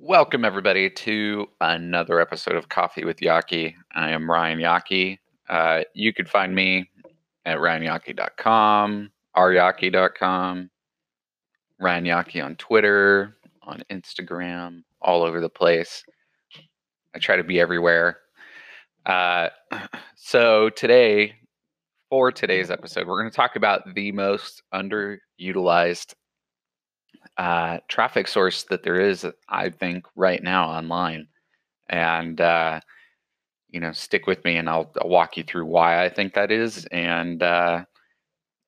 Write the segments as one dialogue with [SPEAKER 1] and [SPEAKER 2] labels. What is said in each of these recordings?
[SPEAKER 1] Welcome, everybody, to another episode of Coffee with Yockey. I am Ryan Yockey. Uh, you can find me at ryanyockey.com, ryockey.com, Ryan Yockey on Twitter, on Instagram, all over the place. I try to be everywhere. Uh, so, today, for today's episode, we're going to talk about the most underutilized uh, traffic source that there is, I think, right now online. And, uh, you know, stick with me and I'll, I'll, walk you through why I think that is and, uh,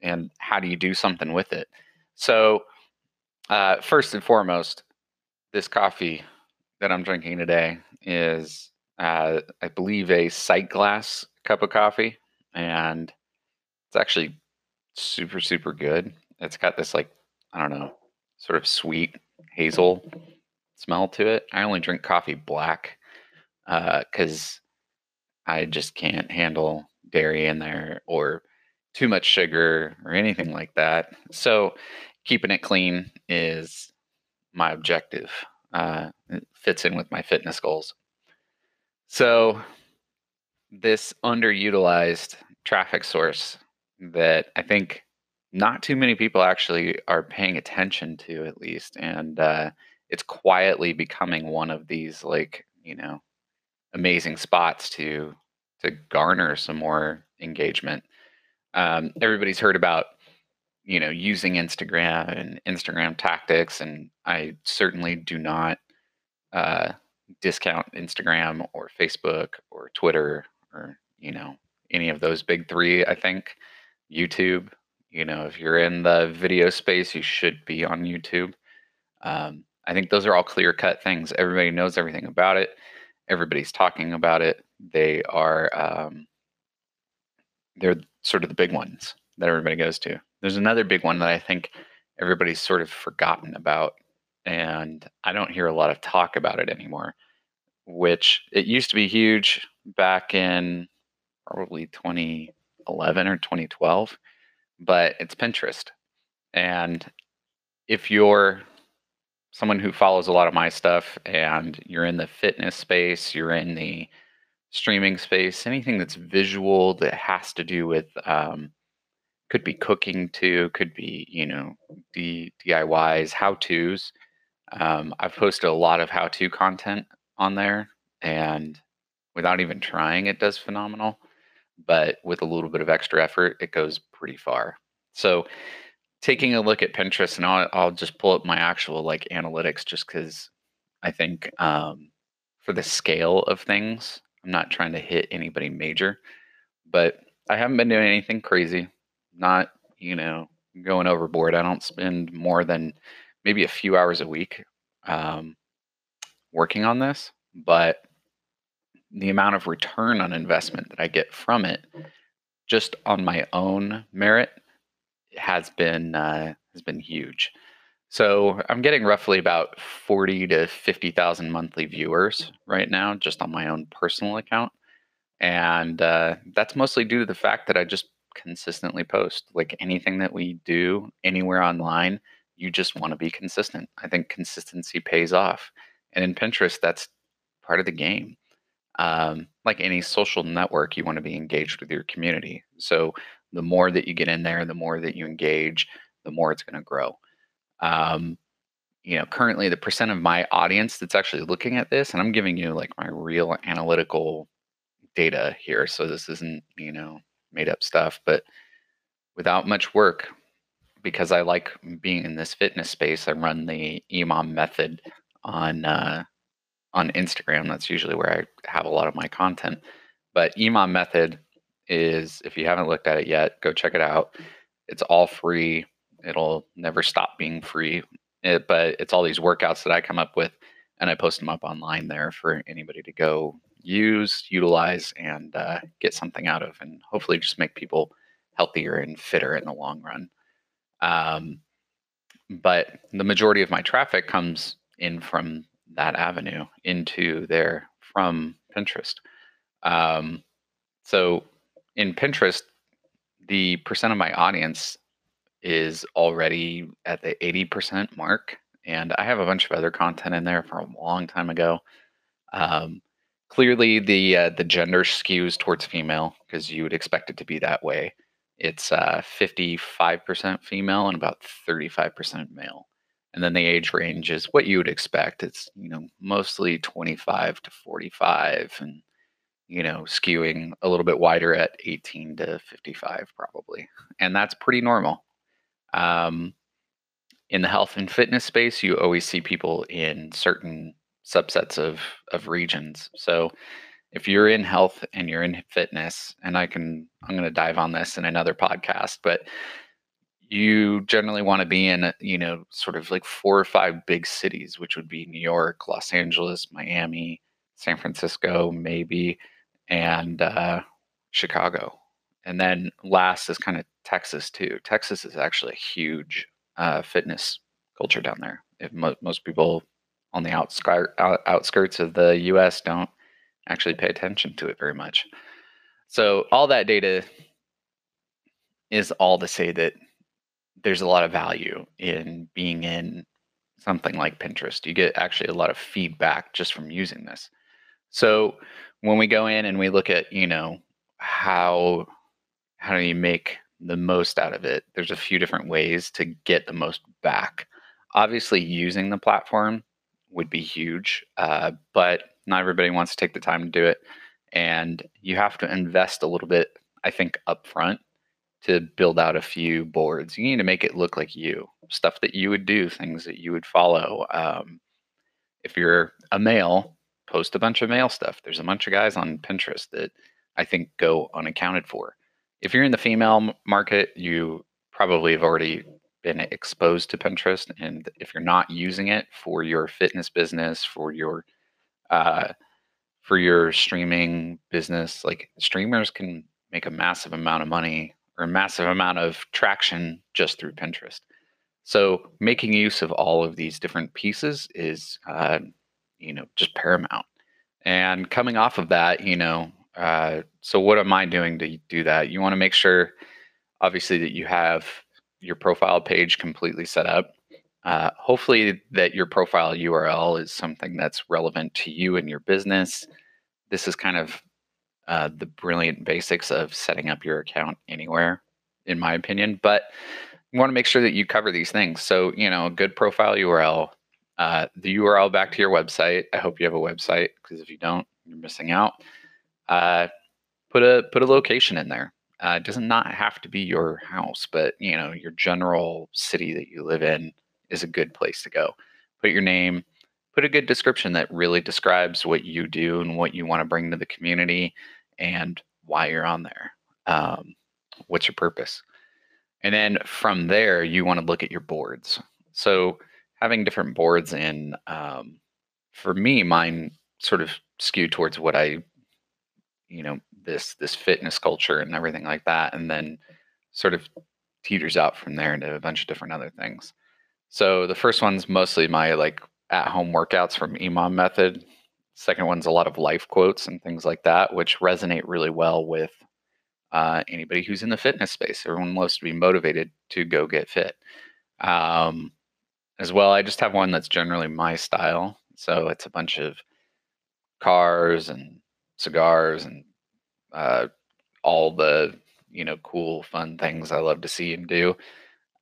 [SPEAKER 1] and how do you do something with it. So, uh, first and foremost, this coffee that I'm drinking today is, uh, I believe, a Sightglass cup of coffee. And it's actually super, super good. It's got this, like, I don't know, sort of sweet hazel smell to it. I only drink coffee black because uh, I just can't handle dairy in there or too much sugar or anything like that. So keeping it clean is my objective. Uh, it fits in with my fitness goals. So this underutilized traffic source that I think not too many people actually are paying attention to at least and uh, it's quietly becoming one of these like you know amazing spots to to garner some more engagement. Um, everybody's heard about you know using instagram and instagram tactics and i certainly do not uh, discount instagram or facebook or twitter or you know any of those big three i think. Youtube you know, if you're in the video space, you should be on YouTube. Um, I think those are all clear cut things. Everybody knows everything about it. Everybody's talking about it. They are, um, they're sort of the big ones that everybody goes to. There's another big one that I think everybody's sort of forgotten about, and I don't hear a lot of talk about it anymore. Which it used to be huge back in probably 2011 or 2012 but it's Pinterest. And if you're someone who follows a lot of my stuff and you're in the fitness space, you're in the streaming space, anything that's visual that has to do with um, could be cooking too, could be you know D- DIYs, how tos. Um, I've posted a lot of how to content on there, and without even trying, it does phenomenal but with a little bit of extra effort, it goes pretty far. So, taking a look at Pinterest, and I'll, I'll just pull up my actual like analytics just because I think um, for the scale of things, I'm not trying to hit anybody major, but I haven't been doing anything crazy. Not, you know, going overboard. I don't spend more than maybe a few hours a week um, working on this, but the amount of return on investment that I get from it, just on my own merit, has been uh, has been huge. So I'm getting roughly about forty to fifty thousand monthly viewers right now, just on my own personal account, and uh, that's mostly due to the fact that I just consistently post. Like anything that we do anywhere online, you just want to be consistent. I think consistency pays off, and in Pinterest, that's part of the game um, like any social network, you want to be engaged with your community. So the more that you get in there, the more that you engage, the more it's going to grow. Um, you know, currently the percent of my audience that's actually looking at this, and I'm giving you like my real analytical data here. So this isn't, you know, made up stuff, but without much work, because I like being in this fitness space, I run the EMOM method on uh, on Instagram. That's usually where I have a lot of my content. But EMOM Method is, if you haven't looked at it yet, go check it out. It's all free. It'll never stop being free. It, but it's all these workouts that I come up with, and I post them up online there for anybody to go use, utilize, and uh, get something out of, and hopefully just make people healthier and fitter in the long run. Um, but the majority of my traffic comes in from that avenue into there from Pinterest. Um, so in Pinterest, the percent of my audience is already at the 80% mark. and I have a bunch of other content in there from a long time ago. Um, clearly, the uh, the gender skews towards female because you would expect it to be that way. It's uh, 55% female and about 35% male. And then the age range is what you would expect. It's, you know, mostly 25 to 45 and, you know, skewing a little bit wider at 18 to 55 probably. And that's pretty normal. Um, in the health and fitness space, you always see people in certain subsets of, of regions. So if you're in health and you're in fitness, and I can, I'm going to dive on this in another podcast, but you generally want to be in, you know, sort of like four or five big cities, which would be New York, Los Angeles, Miami, San Francisco, maybe, and uh, Chicago. And then last is kind of Texas too. Texas is actually a huge uh, fitness culture down there. If mo- most people on the outskirts outskirts of the U.S. don't actually pay attention to it very much. So all that data is all to say that there's a lot of value in being in something like Pinterest. You get actually a lot of feedback just from using this. So when we go in and we look at, you know, how how do you make the most out of it? There's a few different ways to get the most back. Obviously, using the platform would be huge, uh, but not everybody wants to take the time to do it. And you have to invest a little bit, I think, upfront to build out a few boards. You need to make it look like you, stuff that you would do, things that you would follow. Um, if you're a male, post a bunch of male stuff. There's a bunch of guys on Pinterest that I think go unaccounted for. If you're in the female market, you probably have already been exposed to Pinterest. And if you're not using it for your fitness business, for your uh, for your streaming business, like streamers can make a massive amount of money or a massive amount of traction just through Pinterest. So making use of all of these different pieces is, uh, you know, just paramount. And coming off of that, you know, uh, so what am I doing to do that? You want to make sure, obviously, that you have your profile page completely set up. Uh, hopefully, that your profile URL is something that's relevant to you and your business. This is kind of uh, the brilliant basics of setting up your account anywhere, in my opinion. But you want to make sure that you cover these things. So, you know, a good profile URL, uh, the URL back to your website. I hope you have a website because if you don't, you're missing out. Uh, put a put a location in there. Uh, it does not have to be your house, but you know your general city that you live in is a good place to go. Put your name, put a good description that really describes what you do and what you want to bring to the community and why you're on there. Um, what's your purpose? And then from there, you want to look at your boards. So having different boards in, um, for me, mine sort of skew towards what I, you know, this this fitness culture and everything like that, and then sort of teeters out from there into a bunch of different other things. So the first one's mostly my like at home workouts from EMOM method. Second one's a lot of life quotes and things like that, which resonate really well with uh, anybody who's in the fitness space. Everyone loves to be motivated to go get fit. Um, as well, I just have one that's generally my style. So it's a bunch of cars and cigars and uh, all the you know cool, fun things I love to see and do.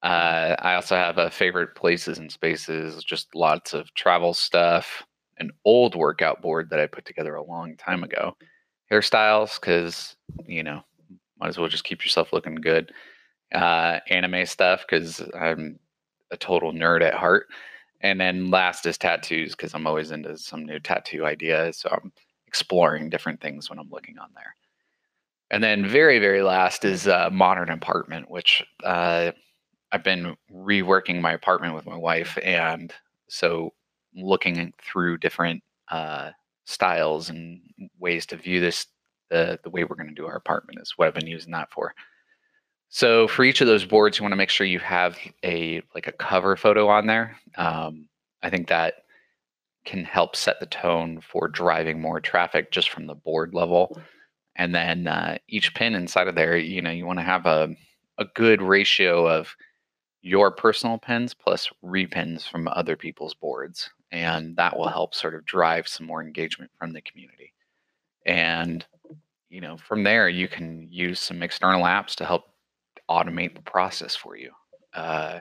[SPEAKER 1] Uh, I also have a favorite places and spaces, just lots of travel stuff, an old workout board that I put together a long time ago, hairstyles, because, you know, might as well just keep yourself looking good, uh, anime stuff, because I'm a total nerd at heart. And then last is tattoos, because I'm always into some new tattoo ideas. So I'm exploring different things when I'm looking on there. And then very, very last is uh, modern apartment, which uh, I've been reworking my apartment with my wife, and so looking through different uh, styles and ways to view this the the way we're going to do our apartment is what I've been using that for. So for each of those boards, you want to make sure you have a like a cover photo on there. Um, I think that can help set the tone for driving more traffic just from the board level. And then uh, each pin inside of there, you know, you want to have a a good ratio of your personal pins plus repins from other people's boards. And that will help sort of drive some more engagement from the community. And, you know, from there, you can use some external apps to help automate the process for you. Uh,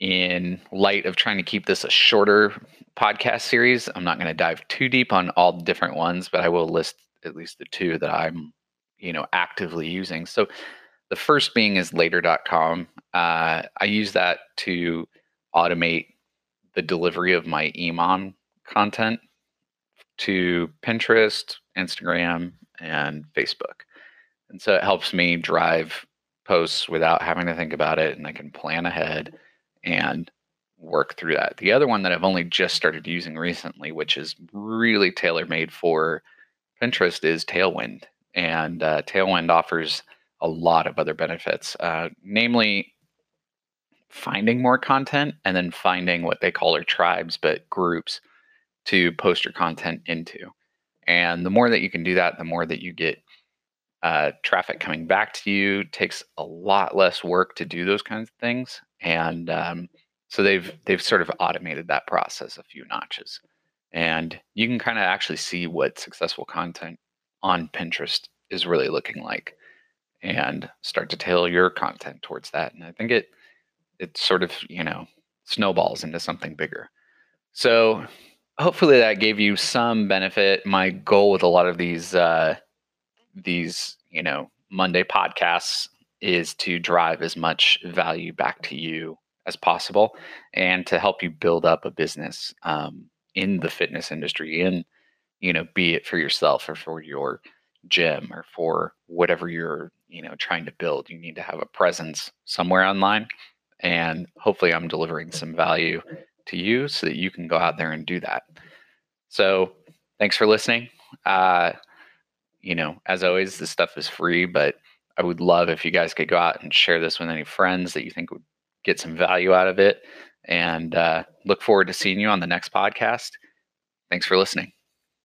[SPEAKER 1] in light of trying to keep this a shorter podcast series, I'm not going to dive too deep on all the different ones, but I will list at least the two that I'm, you know, actively using. So the first being is later.com. Uh, I use that to automate the delivery of my EMOM content to Pinterest, Instagram, and Facebook. And so it helps me drive posts without having to think about it, and I can plan ahead and work through that. The other one that I've only just started using recently, which is really tailor made for Pinterest, is Tailwind. And uh, Tailwind offers a lot of other benefits, uh, namely finding more content and then finding what they call their tribes, but groups to post your content into. And the more that you can do that, the more that you get uh, traffic coming back to you. It takes a lot less work to do those kinds of things, and um, so they've they've sort of automated that process a few notches. And you can kind of actually see what successful content on Pinterest is really looking like and start to tailor your content towards that. And I think it it sort of, you know, snowballs into something bigger. So hopefully that gave you some benefit. My goal with a lot of these uh, these, you know, Monday podcasts is to drive as much value back to you as possible and to help you build up a business um, in the fitness industry and you know be it for yourself or for your gym or for whatever you're you know trying to build you need to have a presence somewhere online and hopefully i'm delivering some value to you so that you can go out there and do that. So thanks for listening. Uh, you know as always this stuff is free but i would love if you guys could go out and share this with any friends that you think would get some value out of it and uh, look forward to seeing you on the next podcast. Thanks for listening